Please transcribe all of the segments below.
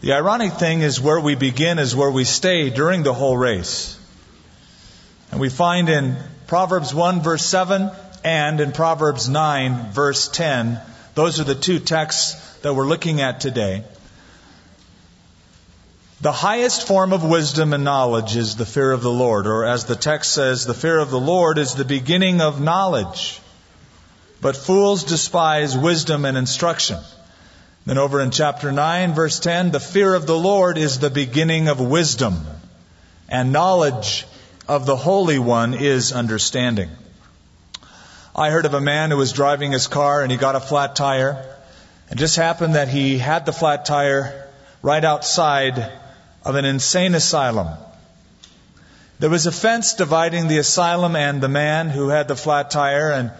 The ironic thing is where we begin is where we stay during the whole race. And we find in Proverbs 1 verse 7 and in Proverbs 9 verse 10, those are the two texts that we're looking at today. The highest form of wisdom and knowledge is the fear of the Lord, or as the text says, the fear of the Lord is the beginning of knowledge. But fools despise wisdom and instruction. Then over in chapter 9, verse 10, the fear of the Lord is the beginning of wisdom, and knowledge of the Holy One is understanding. I heard of a man who was driving his car and he got a flat tire. It just happened that he had the flat tire right outside of an insane asylum. There was a fence dividing the asylum and the man who had the flat tire and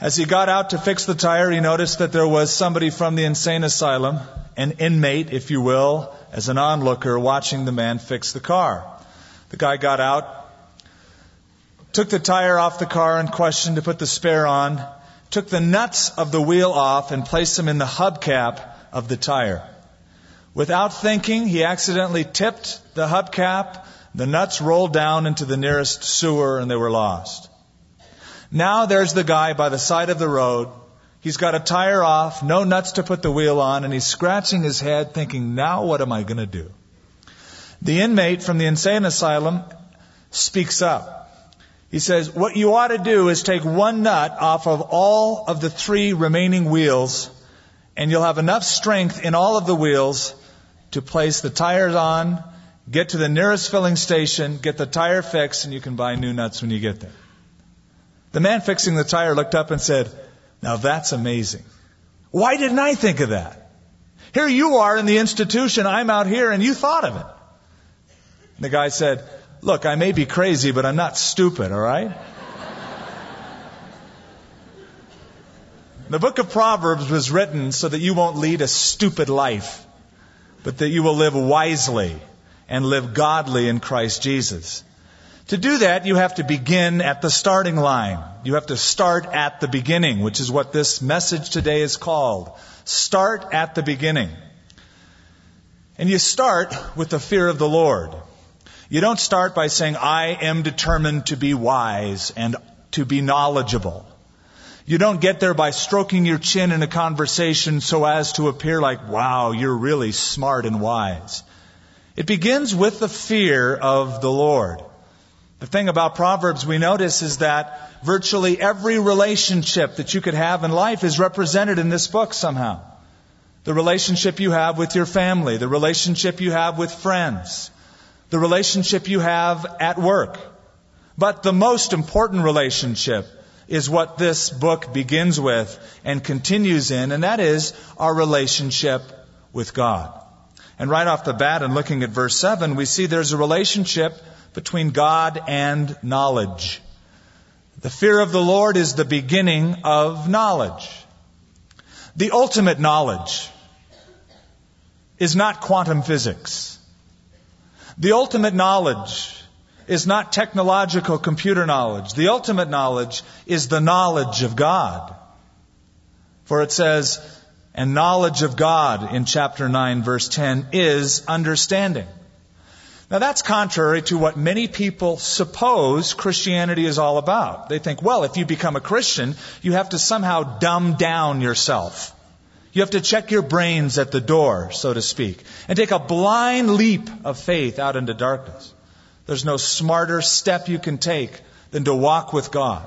as he got out to fix the tire, he noticed that there was somebody from the insane asylum, an inmate, if you will, as an onlooker watching the man fix the car. The guy got out, took the tire off the car in question to put the spare on, took the nuts of the wheel off and placed them in the hubcap of the tire. Without thinking, he accidentally tipped the hubcap. The nuts rolled down into the nearest sewer and they were lost. Now there's the guy by the side of the road. He's got a tire off, no nuts to put the wheel on, and he's scratching his head thinking, now what am I going to do? The inmate from the insane asylum speaks up. He says, what you ought to do is take one nut off of all of the three remaining wheels, and you'll have enough strength in all of the wheels to place the tires on, get to the nearest filling station, get the tire fixed, and you can buy new nuts when you get there. The man fixing the tire looked up and said, Now that's amazing. Why didn't I think of that? Here you are in the institution, I'm out here, and you thought of it. And the guy said, Look, I may be crazy, but I'm not stupid, all right? the book of Proverbs was written so that you won't lead a stupid life, but that you will live wisely and live godly in Christ Jesus. To do that, you have to begin at the starting line. You have to start at the beginning, which is what this message today is called. Start at the beginning. And you start with the fear of the Lord. You don't start by saying, I am determined to be wise and to be knowledgeable. You don't get there by stroking your chin in a conversation so as to appear like, wow, you're really smart and wise. It begins with the fear of the Lord. The thing about Proverbs we notice is that virtually every relationship that you could have in life is represented in this book somehow. The relationship you have with your family, the relationship you have with friends, the relationship you have at work. But the most important relationship is what this book begins with and continues in, and that is our relationship with God. And right off the bat, in looking at verse 7, we see there's a relationship between God and knowledge. The fear of the Lord is the beginning of knowledge. The ultimate knowledge is not quantum physics. The ultimate knowledge is not technological computer knowledge. The ultimate knowledge is the knowledge of God. For it says, and knowledge of God in chapter 9 verse 10 is understanding. Now that's contrary to what many people suppose Christianity is all about. They think, well, if you become a Christian, you have to somehow dumb down yourself. You have to check your brains at the door, so to speak, and take a blind leap of faith out into darkness. There's no smarter step you can take than to walk with God.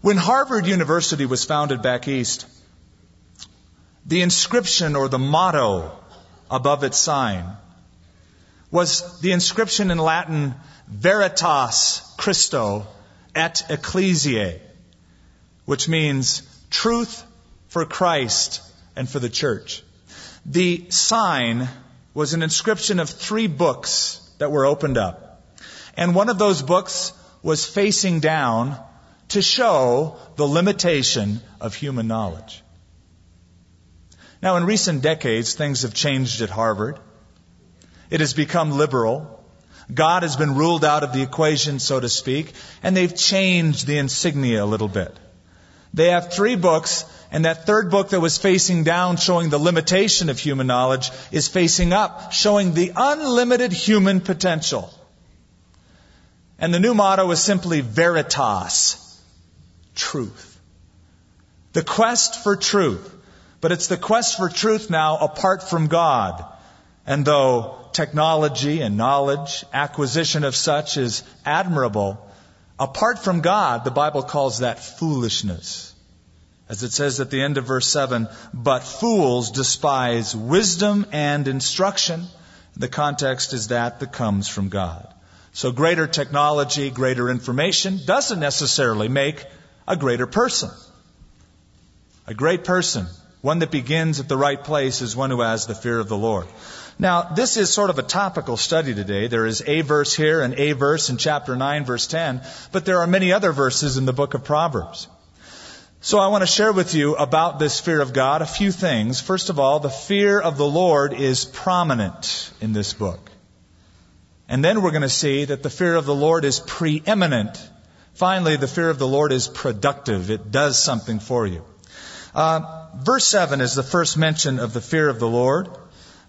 When Harvard University was founded back east, the inscription or the motto above its sign was the inscription in Latin, Veritas Christo et Ecclesiae, which means truth for Christ and for the church. The sign was an inscription of three books that were opened up. And one of those books was facing down to show the limitation of human knowledge. Now, in recent decades, things have changed at Harvard. It has become liberal. God has been ruled out of the equation, so to speak, and they've changed the insignia a little bit. They have three books, and that third book that was facing down, showing the limitation of human knowledge, is facing up, showing the unlimited human potential. And the new motto is simply Veritas, truth. The quest for truth. But it's the quest for truth now apart from God. And though technology and knowledge, acquisition of such is admirable, apart from God, the Bible calls that foolishness. As it says at the end of verse 7, but fools despise wisdom and instruction. The context is that that comes from God. So greater technology, greater information doesn't necessarily make a greater person. A great person, one that begins at the right place, is one who has the fear of the Lord. Now, this is sort of a topical study today. There is a verse here and a verse in chapter 9, verse 10, but there are many other verses in the book of Proverbs. So I want to share with you about this fear of God a few things. First of all, the fear of the Lord is prominent in this book. And then we're going to see that the fear of the Lord is preeminent. Finally, the fear of the Lord is productive. It does something for you. Uh, verse 7 is the first mention of the fear of the Lord.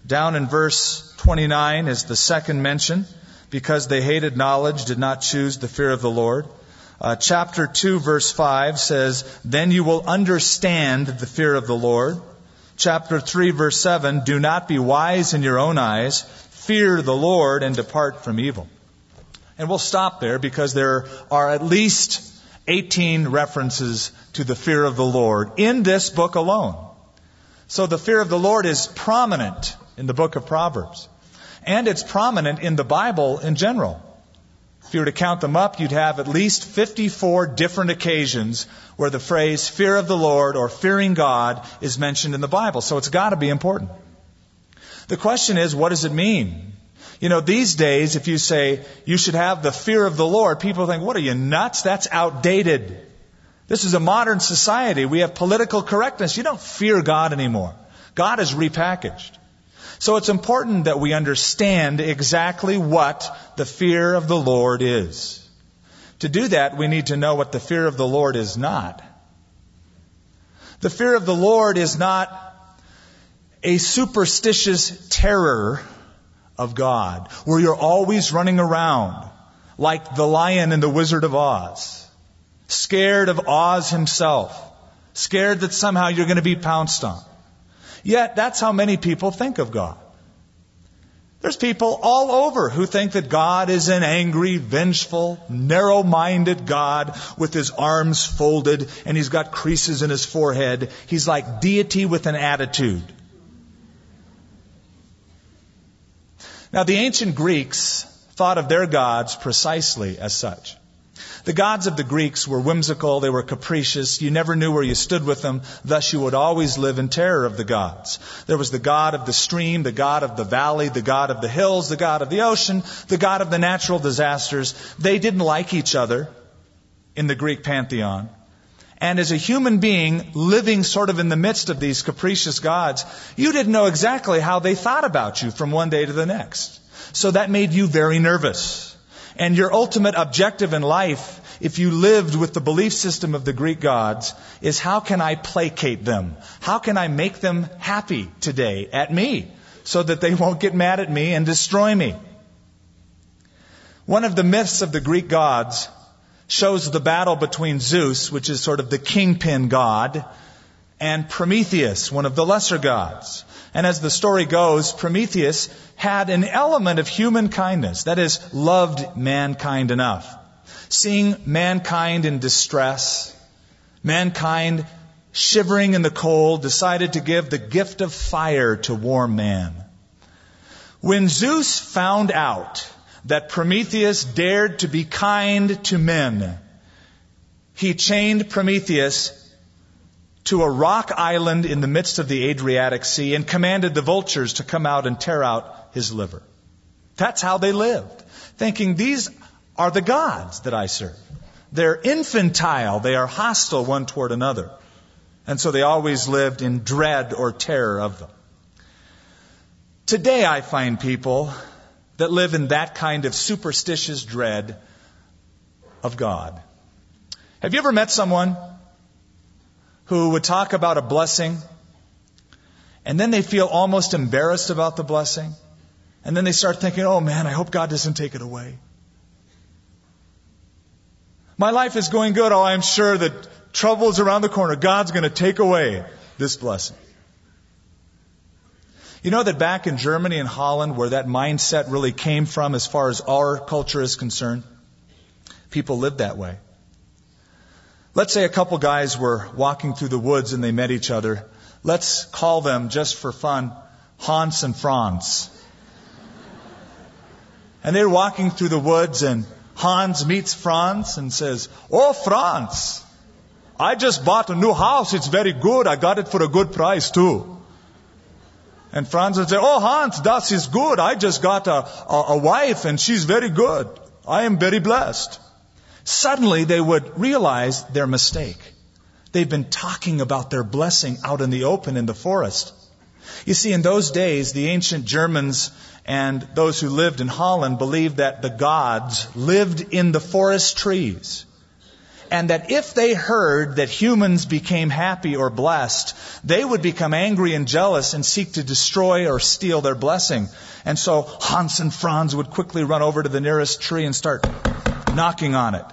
Down in verse 29 is the second mention. Because they hated knowledge, did not choose the fear of the Lord. Uh, chapter 2, verse 5 says, Then you will understand the fear of the Lord. Chapter 3, verse 7, Do not be wise in your own eyes. Fear the Lord and depart from evil. And we'll stop there because there are at least 18 references to the fear of the Lord in this book alone. So the fear of the Lord is prominent in the book of Proverbs. And it's prominent in the Bible in general. If you were to count them up, you'd have at least 54 different occasions where the phrase fear of the Lord or fearing God is mentioned in the Bible. So it's got to be important. The question is, what does it mean? You know, these days, if you say you should have the fear of the Lord, people think, what are you nuts? That's outdated. This is a modern society. We have political correctness. You don't fear God anymore. God is repackaged. So it's important that we understand exactly what the fear of the Lord is. To do that, we need to know what the fear of the Lord is not. The fear of the Lord is not a superstitious terror of God, where you're always running around like the lion in the Wizard of Oz, scared of Oz himself, scared that somehow you're going to be pounced on. Yet that's how many people think of God. There's people all over who think that God is an angry, vengeful, narrow-minded God with his arms folded and he's got creases in his forehead. He's like deity with an attitude. Now, the ancient Greeks thought of their gods precisely as such. The gods of the Greeks were whimsical, they were capricious, you never knew where you stood with them, thus you would always live in terror of the gods. There was the god of the stream, the god of the valley, the god of the hills, the god of the ocean, the god of the natural disasters. They didn't like each other in the Greek pantheon. And as a human being living sort of in the midst of these capricious gods, you didn't know exactly how they thought about you from one day to the next. So that made you very nervous. And your ultimate objective in life, if you lived with the belief system of the Greek gods, is how can I placate them? How can I make them happy today at me so that they won't get mad at me and destroy me? One of the myths of the Greek gods shows the battle between Zeus, which is sort of the kingpin god, and Prometheus, one of the lesser gods. And as the story goes, Prometheus had an element of human kindness, that is, loved mankind enough. Seeing mankind in distress, mankind shivering in the cold, decided to give the gift of fire to warm man. When Zeus found out that Prometheus dared to be kind to men. He chained Prometheus to a rock island in the midst of the Adriatic Sea and commanded the vultures to come out and tear out his liver. That's how they lived, thinking these are the gods that I serve. They're infantile, they are hostile one toward another. And so they always lived in dread or terror of them. Today I find people that live in that kind of superstitious dread of God. Have you ever met someone who would talk about a blessing, and then they feel almost embarrassed about the blessing, and then they start thinking, oh man, I hope God doesn't take it away. My life is going good. Oh, I'm sure that trouble is around the corner. God's going to take away this blessing. You know that back in Germany and Holland, where that mindset really came from as far as our culture is concerned, people lived that way. Let's say a couple guys were walking through the woods and they met each other. Let's call them, just for fun, Hans and Franz. And they're walking through the woods and Hans meets Franz and says, Oh, Franz, I just bought a new house. It's very good. I got it for a good price too. And Franz would say, Oh, Hans, that is good. I just got a, a, a wife and she's very good. I am very blessed. Suddenly they would realize their mistake. They've been talking about their blessing out in the open in the forest. You see, in those days, the ancient Germans and those who lived in Holland believed that the gods lived in the forest trees. And that if they heard that humans became happy or blessed, they would become angry and jealous and seek to destroy or steal their blessing. And so Hans and Franz would quickly run over to the nearest tree and start knocking on it.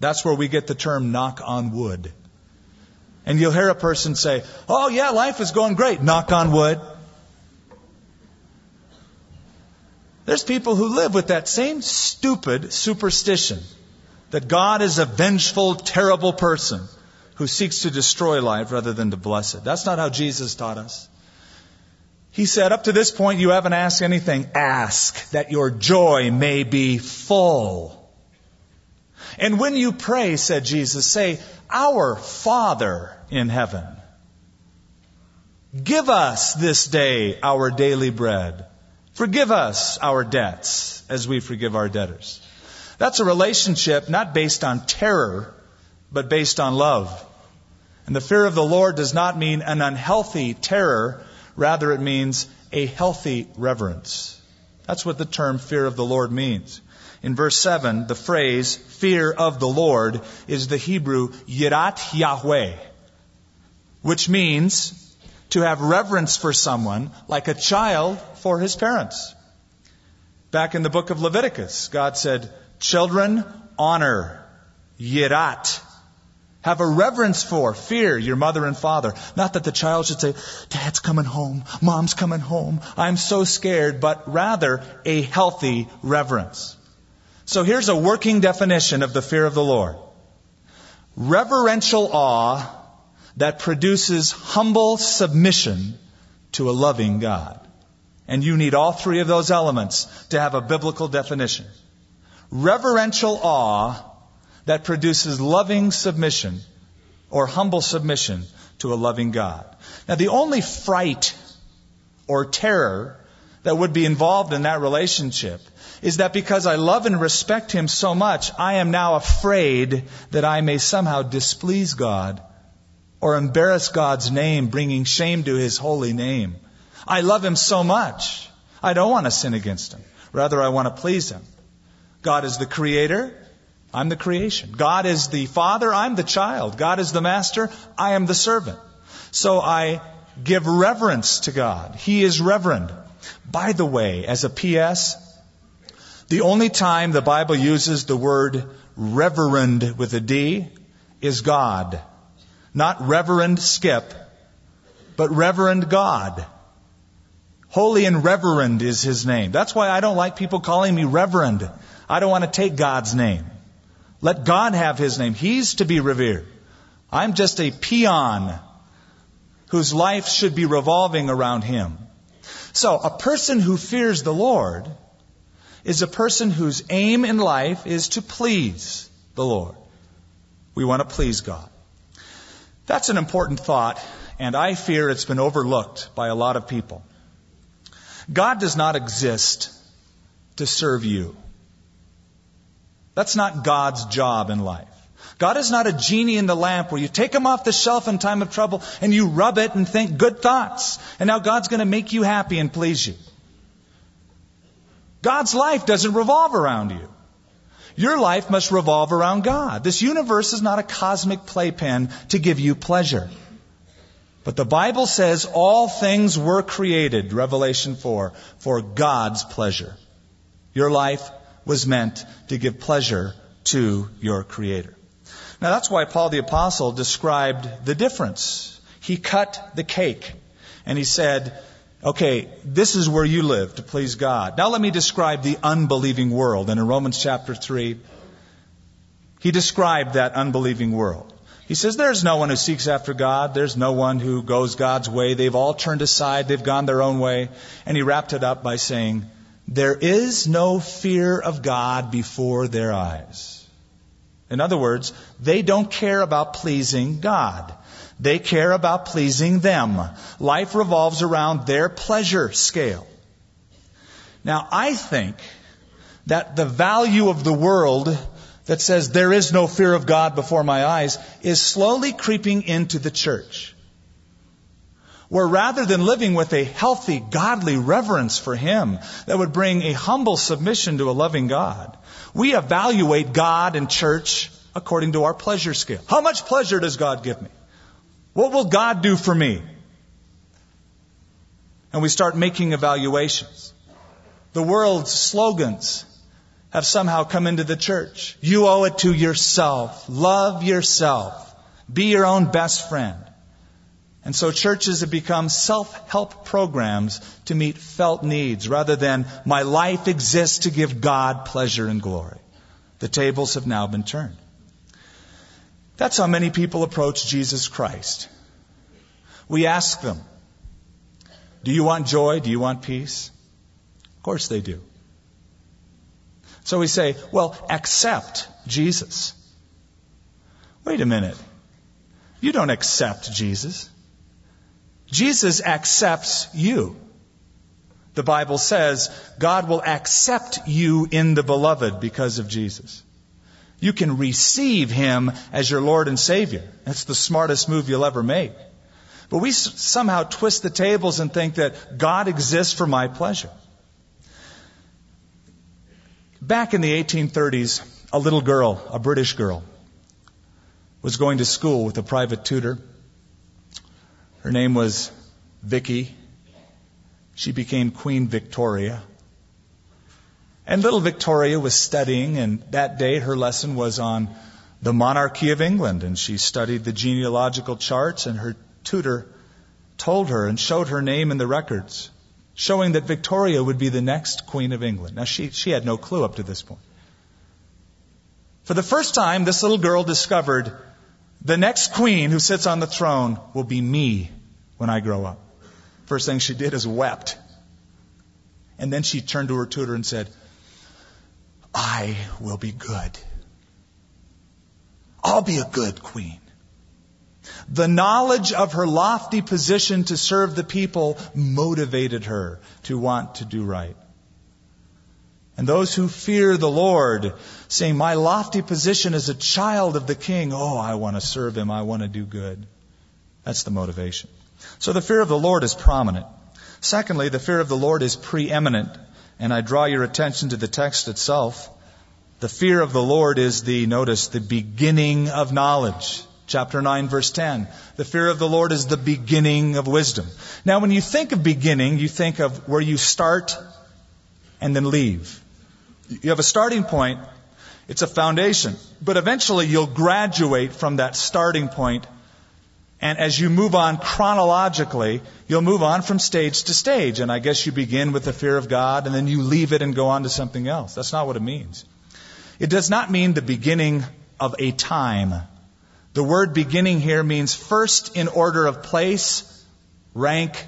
That's where we get the term knock on wood. And you'll hear a person say, Oh yeah, life is going great. Knock on wood. There's people who live with that same stupid superstition that God is a vengeful, terrible person who seeks to destroy life rather than to bless it. That's not how Jesus taught us. He said, up to this point, you haven't asked anything. Ask that your joy may be full. And when you pray, said Jesus, say, Our Father in heaven, give us this day our daily bread. Forgive us our debts as we forgive our debtors. That's a relationship not based on terror, but based on love. And the fear of the Lord does not mean an unhealthy terror, rather it means a healthy reverence. That's what the term fear of the Lord means. In verse 7, the phrase fear of the Lord is the Hebrew yirat Yahweh, which means to have reverence for someone like a child for his parents. Back in the book of Leviticus, God said, Children, honor, yirat. Have a reverence for, fear your mother and father. Not that the child should say, Dad's coming home, Mom's coming home, I'm so scared, but rather a healthy reverence. So here's a working definition of the fear of the Lord. Reverential awe that produces humble submission to a loving God. And you need all three of those elements to have a biblical definition. Reverential awe that produces loving submission or humble submission to a loving God. Now the only fright or terror that would be involved in that relationship is that because I love and respect him so much, I am now afraid that I may somehow displease God or embarrass God's name, bringing shame to his holy name. I love him so much. I don't want to sin against him. Rather, I want to please him. God is the creator. I'm the creation. God is the father. I'm the child. God is the master. I am the servant. So I give reverence to God. He is reverend. By the way, as a PS, the only time the Bible uses the word reverend with a D is God. Not Reverend Skip, but Reverend God. Holy and Reverend is his name. That's why I don't like people calling me Reverend. I don't want to take God's name. Let God have his name. He's to be revered. I'm just a peon whose life should be revolving around him. So, a person who fears the Lord is a person whose aim in life is to please the Lord. We want to please God. That's an important thought, and I fear it's been overlooked by a lot of people. God does not exist to serve you. That's not God's job in life. God is not a genie in the lamp where you take him off the shelf in time of trouble and you rub it and think good thoughts. And now God's going to make you happy and please you. God's life doesn't revolve around you. Your life must revolve around God. This universe is not a cosmic playpen to give you pleasure. But the Bible says all things were created, Revelation 4, for God's pleasure. Your life was meant to give pleasure to your Creator. Now that's why Paul the Apostle described the difference. He cut the cake and he said, okay, this is where you live to please God. Now let me describe the unbelieving world. And in Romans chapter 3, he described that unbelieving world. He says, There's no one who seeks after God. There's no one who goes God's way. They've all turned aside. They've gone their own way. And he wrapped it up by saying, There is no fear of God before their eyes. In other words, they don't care about pleasing God. They care about pleasing them. Life revolves around their pleasure scale. Now, I think that the value of the world that says there is no fear of God before my eyes is slowly creeping into the church. Where rather than living with a healthy, godly reverence for Him that would bring a humble submission to a loving God, we evaluate God and church according to our pleasure scale. How much pleasure does God give me? What will God do for me? And we start making evaluations. The world's slogans have somehow come into the church. You owe it to yourself. Love yourself. Be your own best friend. And so churches have become self-help programs to meet felt needs rather than my life exists to give God pleasure and glory. The tables have now been turned. That's how many people approach Jesus Christ. We ask them, do you want joy? Do you want peace? Of course they do. So we say, well, accept Jesus. Wait a minute. You don't accept Jesus. Jesus accepts you. The Bible says God will accept you in the beloved because of Jesus. You can receive Him as your Lord and Savior. That's the smartest move you'll ever make. But we somehow twist the tables and think that God exists for my pleasure. Back in the 1830s, a little girl, a British girl, was going to school with a private tutor. Her name was Vicky. She became Queen Victoria. And little Victoria was studying, and that day her lesson was on the monarchy of England, and she studied the genealogical charts, and her tutor told her and showed her name in the records showing that Victoria would be the next Queen of England. Now, she, she had no clue up to this point. For the first time, this little girl discovered the next queen who sits on the throne will be me when I grow up. First thing she did is wept. And then she turned to her tutor and said, I will be good. I'll be a good queen. The knowledge of her lofty position to serve the people motivated her to want to do right. And those who fear the Lord, saying, My lofty position as a child of the king, oh, I want to serve him, I want to do good. That's the motivation. So the fear of the Lord is prominent. Secondly, the fear of the Lord is preeminent. And I draw your attention to the text itself. The fear of the Lord is the, notice, the beginning of knowledge. Chapter 9 verse 10. The fear of the Lord is the beginning of wisdom. Now when you think of beginning, you think of where you start and then leave. You have a starting point. It's a foundation. But eventually you'll graduate from that starting point and as you move on chronologically, you'll move on from stage to stage. And I guess you begin with the fear of God and then you leave it and go on to something else. That's not what it means. It does not mean the beginning of a time. The word beginning here means first in order of place, rank,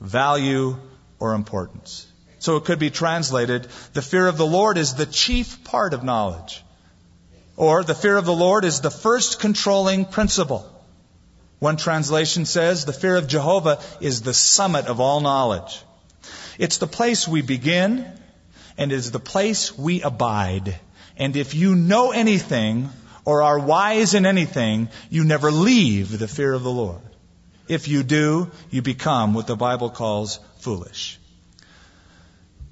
value, or importance. So it could be translated, the fear of the Lord is the chief part of knowledge. Or the fear of the Lord is the first controlling principle. One translation says, the fear of Jehovah is the summit of all knowledge. It's the place we begin, and it is the place we abide. And if you know anything, or are wise in anything, you never leave the fear of the Lord. If you do, you become what the Bible calls foolish.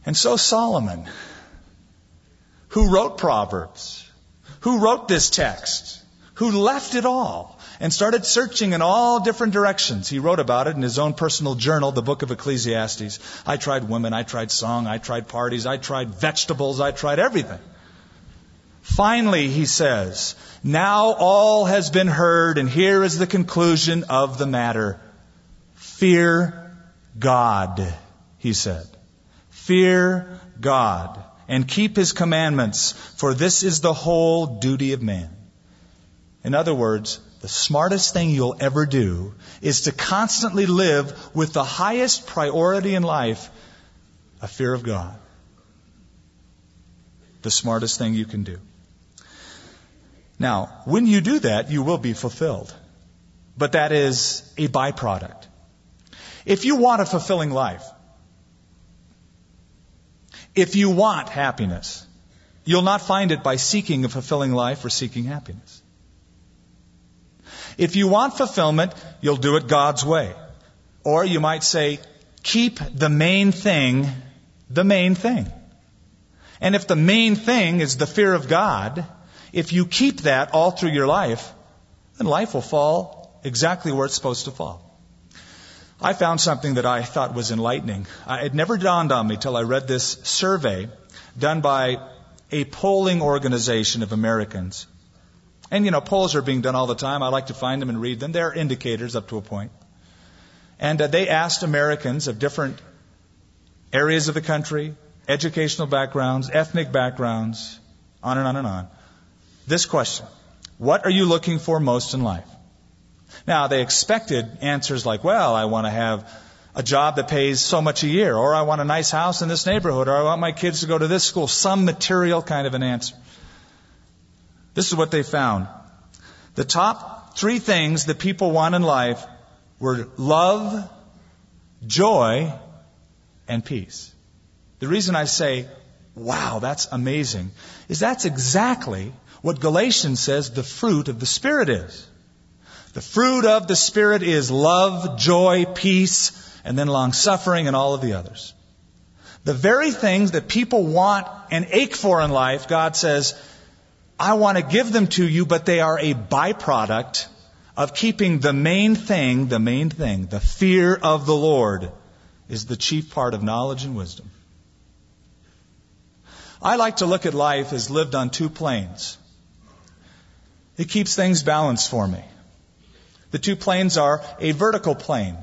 And so Solomon, Who wrote Proverbs? Who wrote this text? Who left it all and started searching in all different directions? He wrote about it in his own personal journal, the book of Ecclesiastes. I tried women, I tried song, I tried parties, I tried vegetables, I tried everything. Finally, he says, now all has been heard, and here is the conclusion of the matter. Fear God, he said. Fear God and keep his commandments, for this is the whole duty of man. In other words, the smartest thing you'll ever do is to constantly live with the highest priority in life, a fear of God. The smartest thing you can do. Now, when you do that, you will be fulfilled. But that is a byproduct. If you want a fulfilling life, if you want happiness, you'll not find it by seeking a fulfilling life or seeking happiness. If you want fulfillment, you'll do it God's way. Or you might say, keep the main thing the main thing. And if the main thing is the fear of God, if you keep that all through your life, then life will fall exactly where it's supposed to fall. I found something that I thought was enlightening. It never dawned on me till I read this survey done by a polling organization of Americans. And you know, polls are being done all the time. I like to find them and read them. They're indicators up to a point. And uh, they asked Americans of different areas of the country, educational backgrounds, ethnic backgrounds, on and on and on, this question. What are you looking for most in life? Now, they expected answers like, well, I want to have a job that pays so much a year, or I want a nice house in this neighborhood, or I want my kids to go to this school, some material kind of an answer. This is what they found. The top three things that people want in life were love, joy, and peace. The reason I say, wow, that's amazing, is that's exactly what Galatians says the fruit of the Spirit is. The fruit of the Spirit is love, joy, peace, and then long suffering and all of the others. The very things that people want and ache for in life, God says, I want to give them to you, but they are a byproduct of keeping the main thing, the main thing, the fear of the Lord is the chief part of knowledge and wisdom. I like to look at life as lived on two planes. It keeps things balanced for me. The two planes are a vertical plane,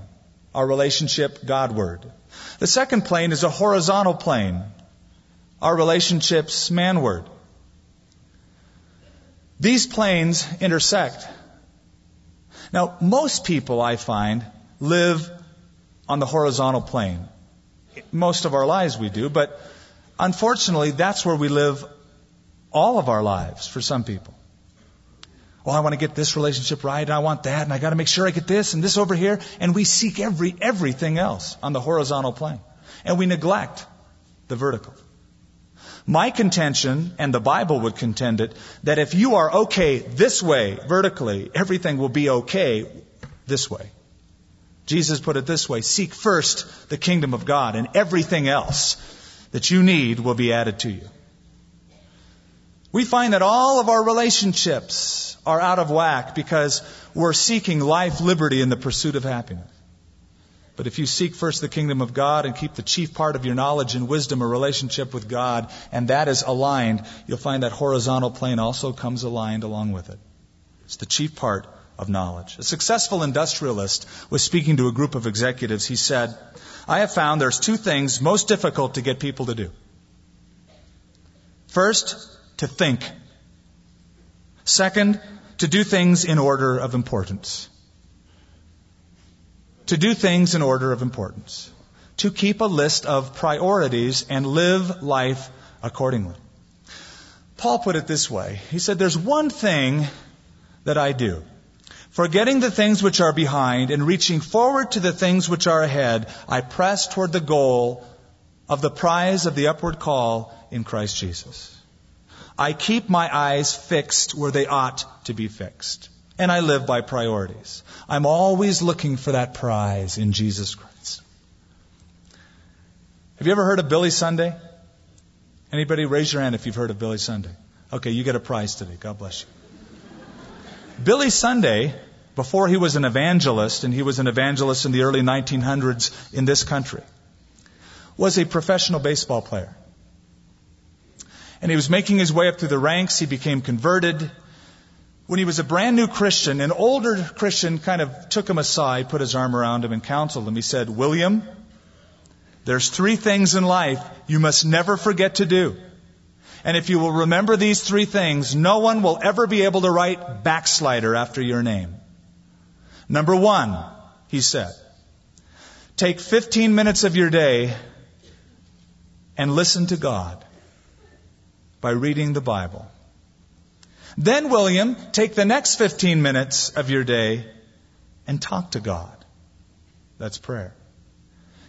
our relationship Godward. The second plane is a horizontal plane, our relationships manward. These planes intersect. Now, most people, I find, live on the horizontal plane. Most of our lives we do, but unfortunately, that's where we live all of our lives for some people. Well, I want to get this relationship right, and I want that, and I got to make sure I get this and this over here. And we seek every everything else on the horizontal plane, and we neglect the vertical. My contention, and the Bible would contend it, that if you are okay this way, vertically, everything will be okay this way. Jesus put it this way Seek first the kingdom of God, and everything else that you need will be added to you. We find that all of our relationships are out of whack because we're seeking life, liberty, and the pursuit of happiness. But if you seek first the kingdom of God and keep the chief part of your knowledge and wisdom a relationship with God, and that is aligned, you'll find that horizontal plane also comes aligned along with it. It's the chief part of knowledge. A successful industrialist was speaking to a group of executives. He said, I have found there's two things most difficult to get people to do. First, to think. Second, to do things in order of importance. To do things in order of importance. To keep a list of priorities and live life accordingly. Paul put it this way. He said, There's one thing that I do. Forgetting the things which are behind and reaching forward to the things which are ahead, I press toward the goal of the prize of the upward call in Christ Jesus. I keep my eyes fixed where they ought to be fixed. And I live by priorities. I'm always looking for that prize in Jesus Christ. Have you ever heard of Billy Sunday? Anybody raise your hand if you've heard of Billy Sunday? Okay, you get a prize today. God bless you. Billy Sunday, before he was an evangelist, and he was an evangelist in the early 1900s in this country, was a professional baseball player. And he was making his way up through the ranks. He became converted. When he was a brand new Christian, an older Christian kind of took him aside, put his arm around him, and counseled him. He said, William, there's three things in life you must never forget to do. And if you will remember these three things, no one will ever be able to write backslider after your name. Number one, he said, take 15 minutes of your day and listen to God by reading the Bible. Then, William, take the next 15 minutes of your day and talk to God. That's prayer.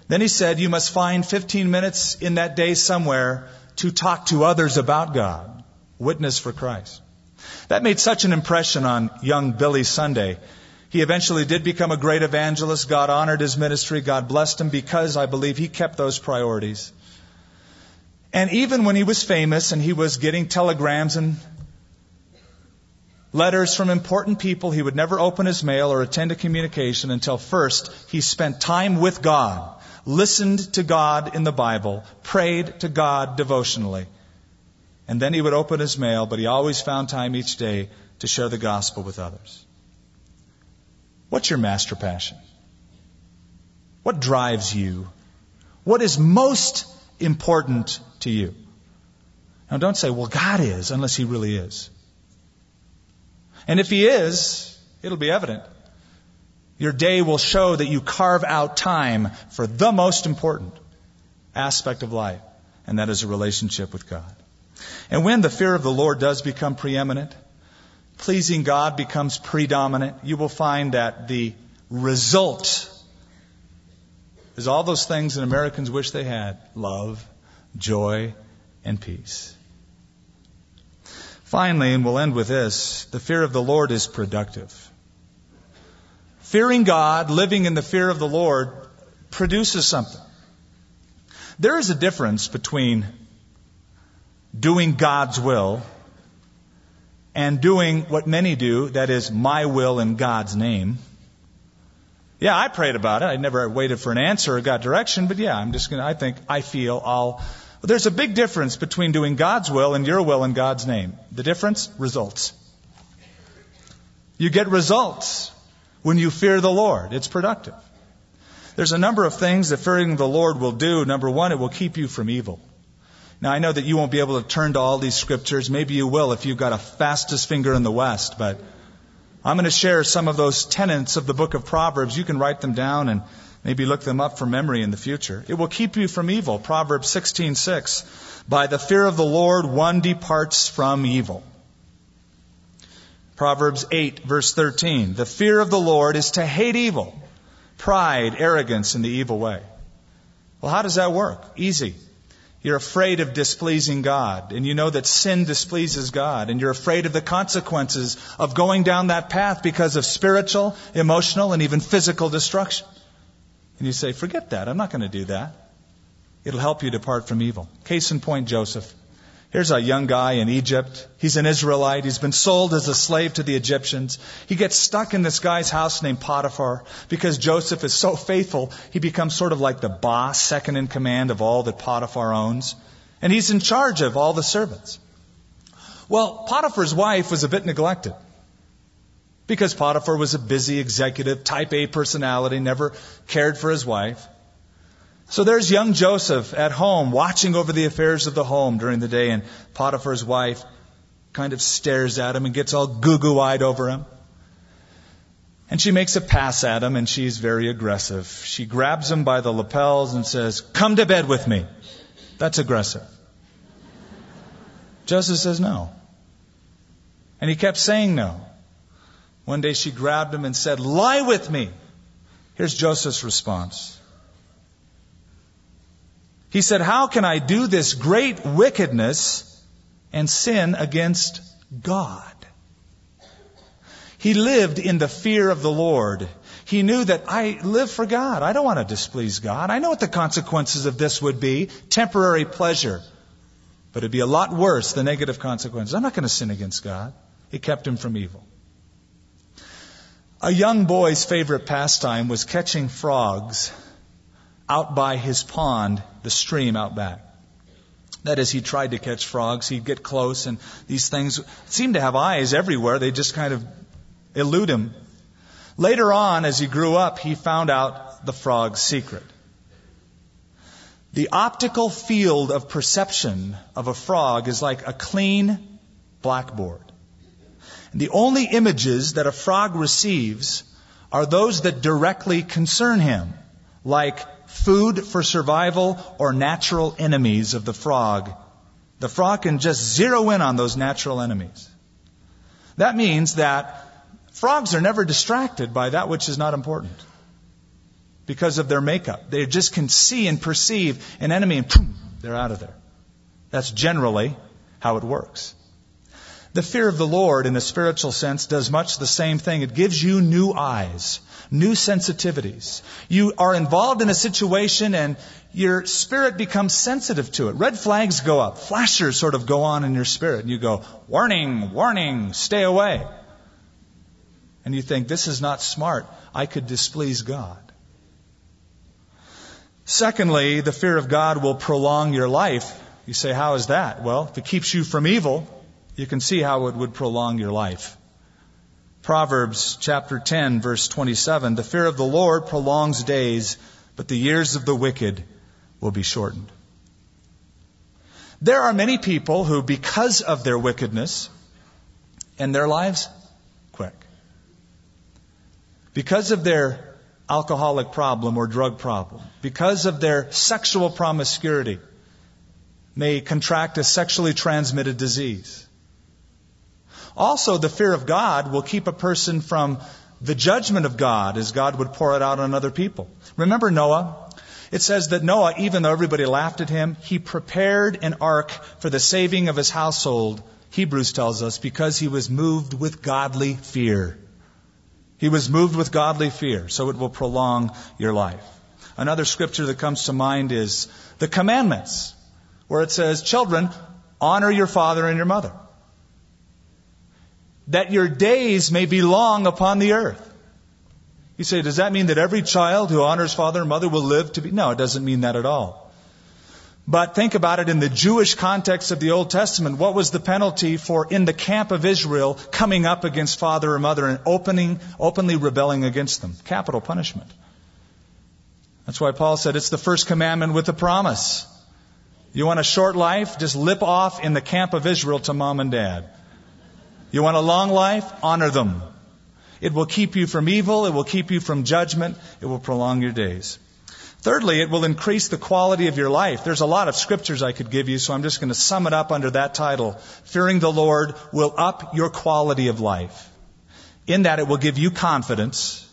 Then he said, you must find 15 minutes in that day somewhere to talk to others about God. Witness for Christ. That made such an impression on young Billy Sunday. He eventually did become a great evangelist. God honored his ministry. God blessed him because I believe he kept those priorities. And even when he was famous and he was getting telegrams and letters from important people, he would never open his mail or attend a communication until first he spent time with God, listened to God in the Bible, prayed to God devotionally. And then he would open his mail, but he always found time each day to share the gospel with others. What's your master passion? What drives you? What is most important to you. Now don't say, well, God is, unless He really is. And if He is, it'll be evident. Your day will show that you carve out time for the most important aspect of life, and that is a relationship with God. And when the fear of the Lord does become preeminent, pleasing God becomes predominant, you will find that the result is all those things that Americans wish they had love, joy, and peace. Finally, and we'll end with this the fear of the Lord is productive. Fearing God, living in the fear of the Lord, produces something. There is a difference between doing God's will and doing what many do, that is, my will in God's name. Yeah, I prayed about it. I never waited for an answer or got direction, but yeah, I'm just gonna, I think, I feel I'll, there's a big difference between doing God's will and your will in God's name. The difference? Results. You get results when you fear the Lord. It's productive. There's a number of things that fearing the Lord will do. Number one, it will keep you from evil. Now I know that you won't be able to turn to all these scriptures. Maybe you will if you've got a fastest finger in the West, but I'm going to share some of those tenets of the book of Proverbs. You can write them down and maybe look them up for memory in the future. It will keep you from evil. Proverbs 16:6. By the fear of the Lord one departs from evil. Proverbs 8 verse 13. The fear of the Lord is to hate evil, pride, arrogance, and the evil way. Well, how does that work? Easy. You're afraid of displeasing God, and you know that sin displeases God, and you're afraid of the consequences of going down that path because of spiritual, emotional, and even physical destruction. And you say, forget that. I'm not going to do that. It'll help you depart from evil. Case in point, Joseph. Here's a young guy in Egypt. He's an Israelite. He's been sold as a slave to the Egyptians. He gets stuck in this guy's house named Potiphar because Joseph is so faithful. He becomes sort of like the boss, second in command of all that Potiphar owns. And he's in charge of all the servants. Well, Potiphar's wife was a bit neglected because Potiphar was a busy executive, type A personality, never cared for his wife. So there's young Joseph at home watching over the affairs of the home during the day, and Potiphar's wife kind of stares at him and gets all goo goo eyed over him. And she makes a pass at him, and she's very aggressive. She grabs him by the lapels and says, Come to bed with me. That's aggressive. Joseph says no. And he kept saying no. One day she grabbed him and said, Lie with me. Here's Joseph's response. He said, How can I do this great wickedness and sin against God? He lived in the fear of the Lord. He knew that I live for God. I don't want to displease God. I know what the consequences of this would be temporary pleasure. But it'd be a lot worse, the negative consequences. I'm not going to sin against God. He kept him from evil. A young boy's favorite pastime was catching frogs out by his pond, the stream out back. That is, he tried to catch frogs. He'd get close, and these things seemed to have eyes everywhere. They just kind of elude him. Later on, as he grew up, he found out the frog's secret. The optical field of perception of a frog is like a clean blackboard. And the only images that a frog receives are those that directly concern him, like food for survival or natural enemies of the frog. The frog can just zero in on those natural enemies. That means that frogs are never distracted by that which is not important because of their makeup. They just can see and perceive an enemy and boom, they're out of there. That's generally how it works. The fear of the Lord, in a spiritual sense, does much the same thing. It gives you new eyes, new sensitivities. You are involved in a situation and your spirit becomes sensitive to it. Red flags go up, flashers sort of go on in your spirit, and you go, warning, warning, stay away. And you think, this is not smart. I could displease God. Secondly, the fear of God will prolong your life. You say, how is that? Well, if it keeps you from evil, you can see how it would prolong your life. Proverbs chapter 10 verse 27, the fear of the Lord prolongs days, but the years of the wicked will be shortened. There are many people who, because of their wickedness, end their lives quick. Because of their alcoholic problem or drug problem, because of their sexual promiscuity, may contract a sexually transmitted disease. Also, the fear of God will keep a person from the judgment of God as God would pour it out on other people. Remember Noah? It says that Noah, even though everybody laughed at him, he prepared an ark for the saving of his household, Hebrews tells us, because he was moved with godly fear. He was moved with godly fear, so it will prolong your life. Another scripture that comes to mind is the commandments, where it says, Children, honor your father and your mother, that your days may be long upon the earth. You say, does that mean that every child who honors father and mother will live to be? No, it doesn't mean that at all. But think about it in the Jewish context of the Old Testament. What was the penalty for in the camp of Israel coming up against father or mother and opening, openly rebelling against them? Capital punishment. That's why Paul said it's the first commandment with a promise. You want a short life? Just lip off in the camp of Israel to mom and dad. You want a long life? Honor them. It will keep you from evil. It will keep you from judgment. It will prolong your days. Thirdly, it will increase the quality of your life. There's a lot of scriptures I could give you, so I'm just going to sum it up under that title. Fearing the Lord will up your quality of life. In that it will give you confidence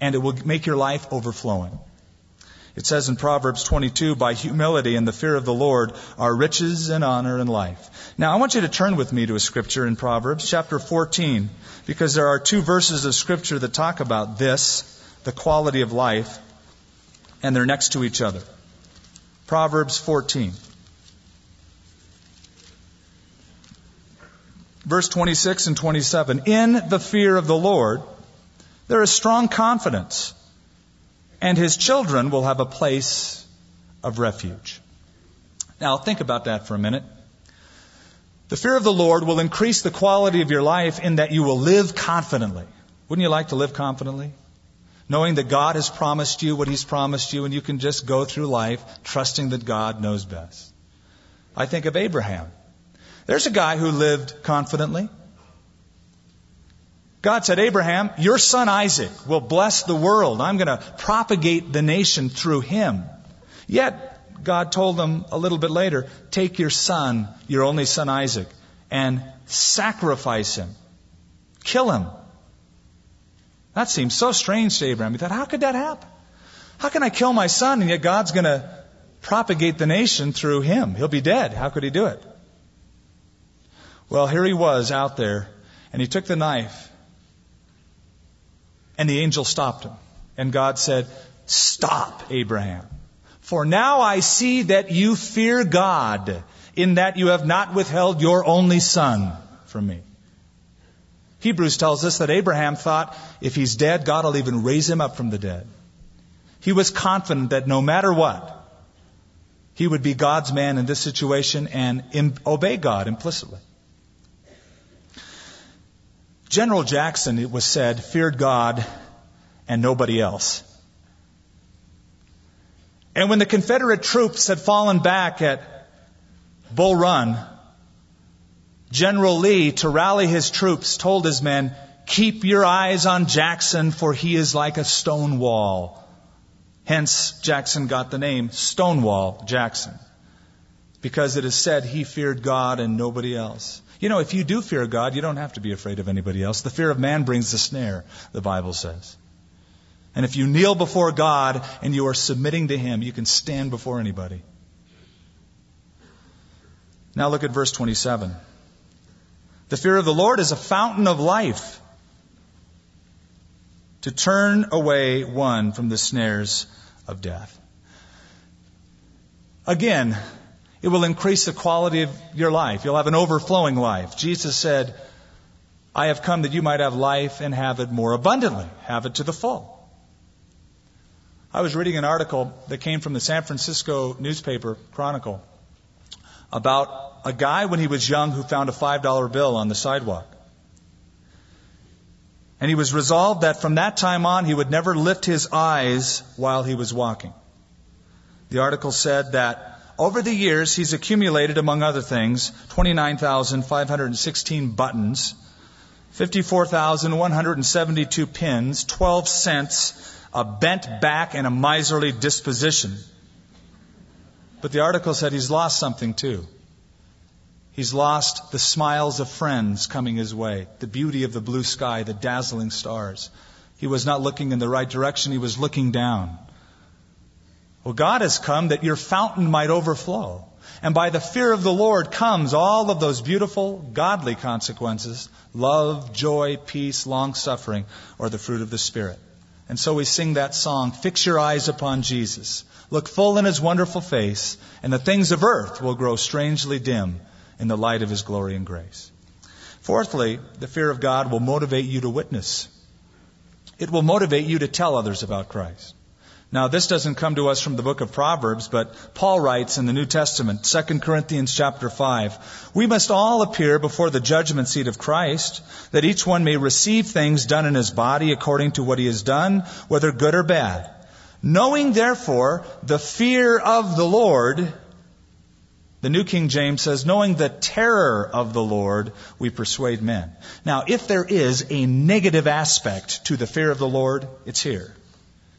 and it will make your life overflowing. It says in Proverbs 22, by humility and the fear of the Lord are riches and honor and life. Now I want you to turn with me to a scripture in Proverbs chapter 14 because there are two verses of scripture that talk about this, the quality of life and they're next to each other. Proverbs 14. Verse 26 and 27. In the fear of the Lord, there is strong confidence, and his children will have a place of refuge. Now, think about that for a minute. The fear of the Lord will increase the quality of your life in that you will live confidently. Wouldn't you like to live confidently? knowing that God has promised you what He's promised you, and you can just go through life trusting that God knows best. I think of Abraham. There's a guy who lived confidently. God said, Abraham, your son Isaac will bless the world. I'm going to propagate the nation through him. Yet, God told him a little bit later, take your son, your only son Isaac, and sacrifice him. Kill him. That seems so strange to Abraham. He thought, how could that happen? How can I kill my son and yet God's going to propagate the nation through him? He'll be dead. How could he do it? Well, here he was out there, and he took the knife, and the angel stopped him. And God said, Stop, Abraham. For now I see that you fear God in that you have not withheld your only son from me. Hebrews tells us that Abraham thought if he's dead, God will even raise him up from the dead. He was confident that no matter what, he would be God's man in this situation and obey God implicitly. General Jackson, it was said, feared God and nobody else. And when the Confederate troops had fallen back at Bull Run, General Lee, to rally his troops, told his men, Keep your eyes on Jackson, for he is like a stone wall. Hence, Jackson got the name Stonewall Jackson, because it is said he feared God and nobody else. You know, if you do fear God, you don't have to be afraid of anybody else. The fear of man brings the snare, the Bible says. And if you kneel before God and you are submitting to Him, you can stand before anybody. Now look at verse 27. The fear of the Lord is a fountain of life to turn away one from the snares of death. Again, it will increase the quality of your life. You'll have an overflowing life. Jesus said, I have come that you might have life and have it more abundantly, have it to the full. I was reading an article that came from the San Francisco newspaper Chronicle about a guy when he was young who found a $5 bill on the sidewalk. And he was resolved that from that time on he would never lift his eyes while he was walking. The article said that over the years he's accumulated, among other things, 29,516 buttons, 54,172 pins, 12 cents, a bent back, and a miserly disposition. But the article said he's lost something too. He's lost the smiles of friends coming his way, the beauty of the blue sky, the dazzling stars. He was not looking in the right direction, he was looking down. Well, God has come that your fountain might overflow. And by the fear of the Lord comes all of those beautiful, godly consequences love, joy, peace, long suffering, or the fruit of the Spirit. And so we sing that song, Fix Your Eyes Upon Jesus. Look full in His wonderful face, and the things of earth will grow strangely dim in the light of His glory and grace. Fourthly, the fear of God will motivate you to witness. It will motivate you to tell others about Christ. Now, this doesn't come to us from the book of Proverbs, but Paul writes in the New Testament, 2 Corinthians chapter 5, We must all appear before the judgment seat of Christ, that each one may receive things done in his body according to what he has done, whether good or bad. Knowing therefore the fear of the Lord, the New King James says, knowing the terror of the Lord, we persuade men. Now, if there is a negative aspect to the fear of the Lord, it's here.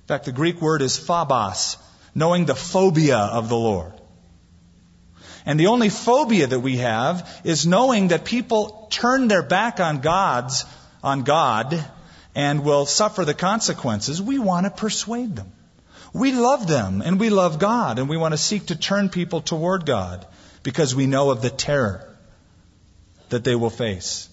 In fact, the Greek word is phobos, knowing the phobia of the Lord. And the only phobia that we have is knowing that people turn their back on God's, on God and will suffer the consequences. We want to persuade them. We love them and we love God and we want to seek to turn people toward God because we know of the terror that they will face.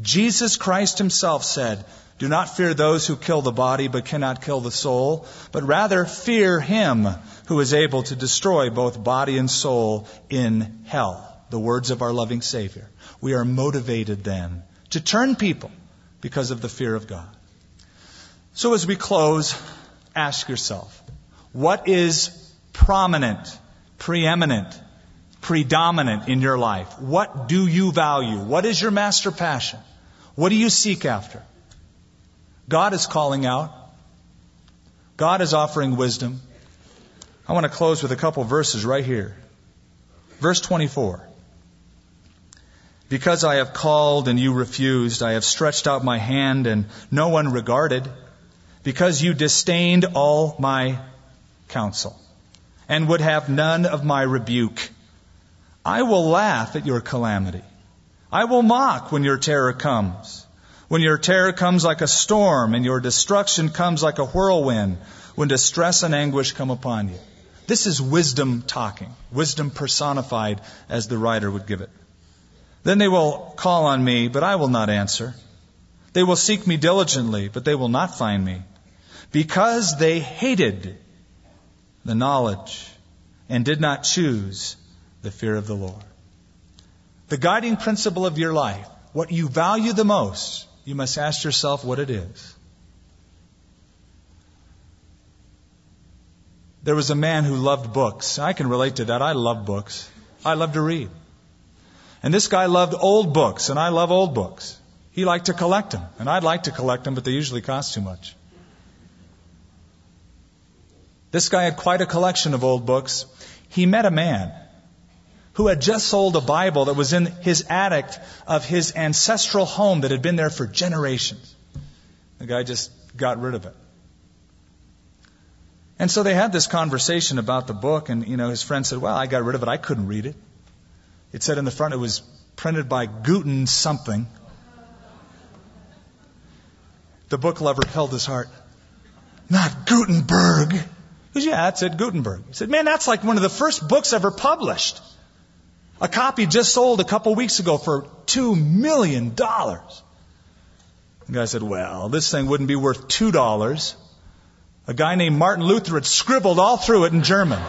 Jesus Christ himself said, do not fear those who kill the body but cannot kill the soul, but rather fear him who is able to destroy both body and soul in hell. The words of our loving Savior. We are motivated then to turn people because of the fear of God. So as we close, ask yourself, what is prominent, preeminent, predominant in your life? What do you value? What is your master passion? What do you seek after? God is calling out. God is offering wisdom. I want to close with a couple verses right here. Verse 24. Because I have called and you refused, I have stretched out my hand and no one regarded, because you disdained all my counsel and would have none of my rebuke. I will laugh at your calamity. I will mock when your terror comes. When your terror comes like a storm and your destruction comes like a whirlwind, when distress and anguish come upon you. This is wisdom talking, wisdom personified as the writer would give it. Then they will call on me, but I will not answer. They will seek me diligently, but they will not find me. Because they hated the knowledge and did not choose the fear of the Lord. The guiding principle of your life, what you value the most, you must ask yourself what it is. There was a man who loved books. I can relate to that. I love books. I love to read. And this guy loved old books, and I love old books. He liked to collect them, and I'd like to collect them, but they usually cost too much. This guy had quite a collection of old books. He met a man who had just sold a Bible that was in his attic of his ancestral home that had been there for generations. The guy just got rid of it. And so they had this conversation about the book, and you know, his friend said, Well, I got rid of it. I couldn't read it. It said in the front it was printed by Guten something. The book lover held his heart. Not Gutenberg. He goes, Yeah, it said Gutenberg. He said, Man, that's like one of the first books ever published. A copy just sold a couple weeks ago for two million dollars. The guy said, Well, this thing wouldn't be worth two dollars. A guy named Martin Luther had scribbled all through it in German.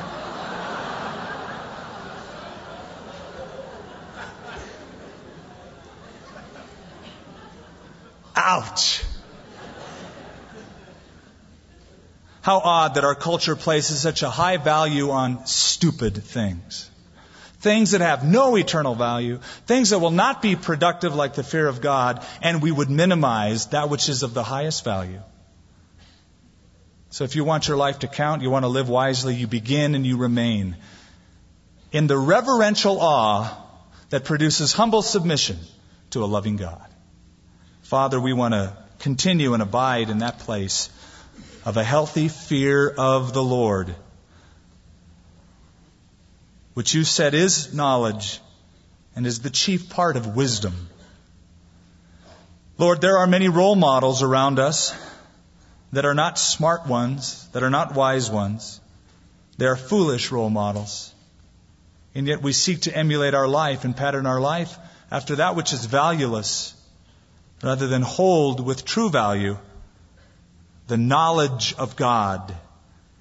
Ouch. How odd that our culture places such a high value on stupid things. Things that have no eternal value, things that will not be productive like the fear of God, and we would minimize that which is of the highest value. So if you want your life to count, you want to live wisely, you begin and you remain in the reverential awe that produces humble submission to a loving God. Father, we want to continue and abide in that place of a healthy fear of the Lord, which you said is knowledge and is the chief part of wisdom. Lord, there are many role models around us that are not smart ones, that are not wise ones. They are foolish role models. And yet we seek to emulate our life and pattern our life after that which is valueless, rather than hold with true value the knowledge of God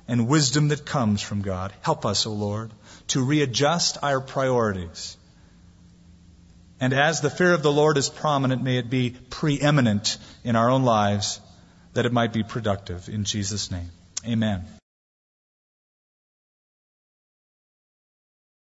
and wisdom that comes from God. Help us, O Lord, to readjust our priorities. And as the fear of the Lord is prominent, may it be preeminent in our own lives that it might be productive. In Jesus' name, amen.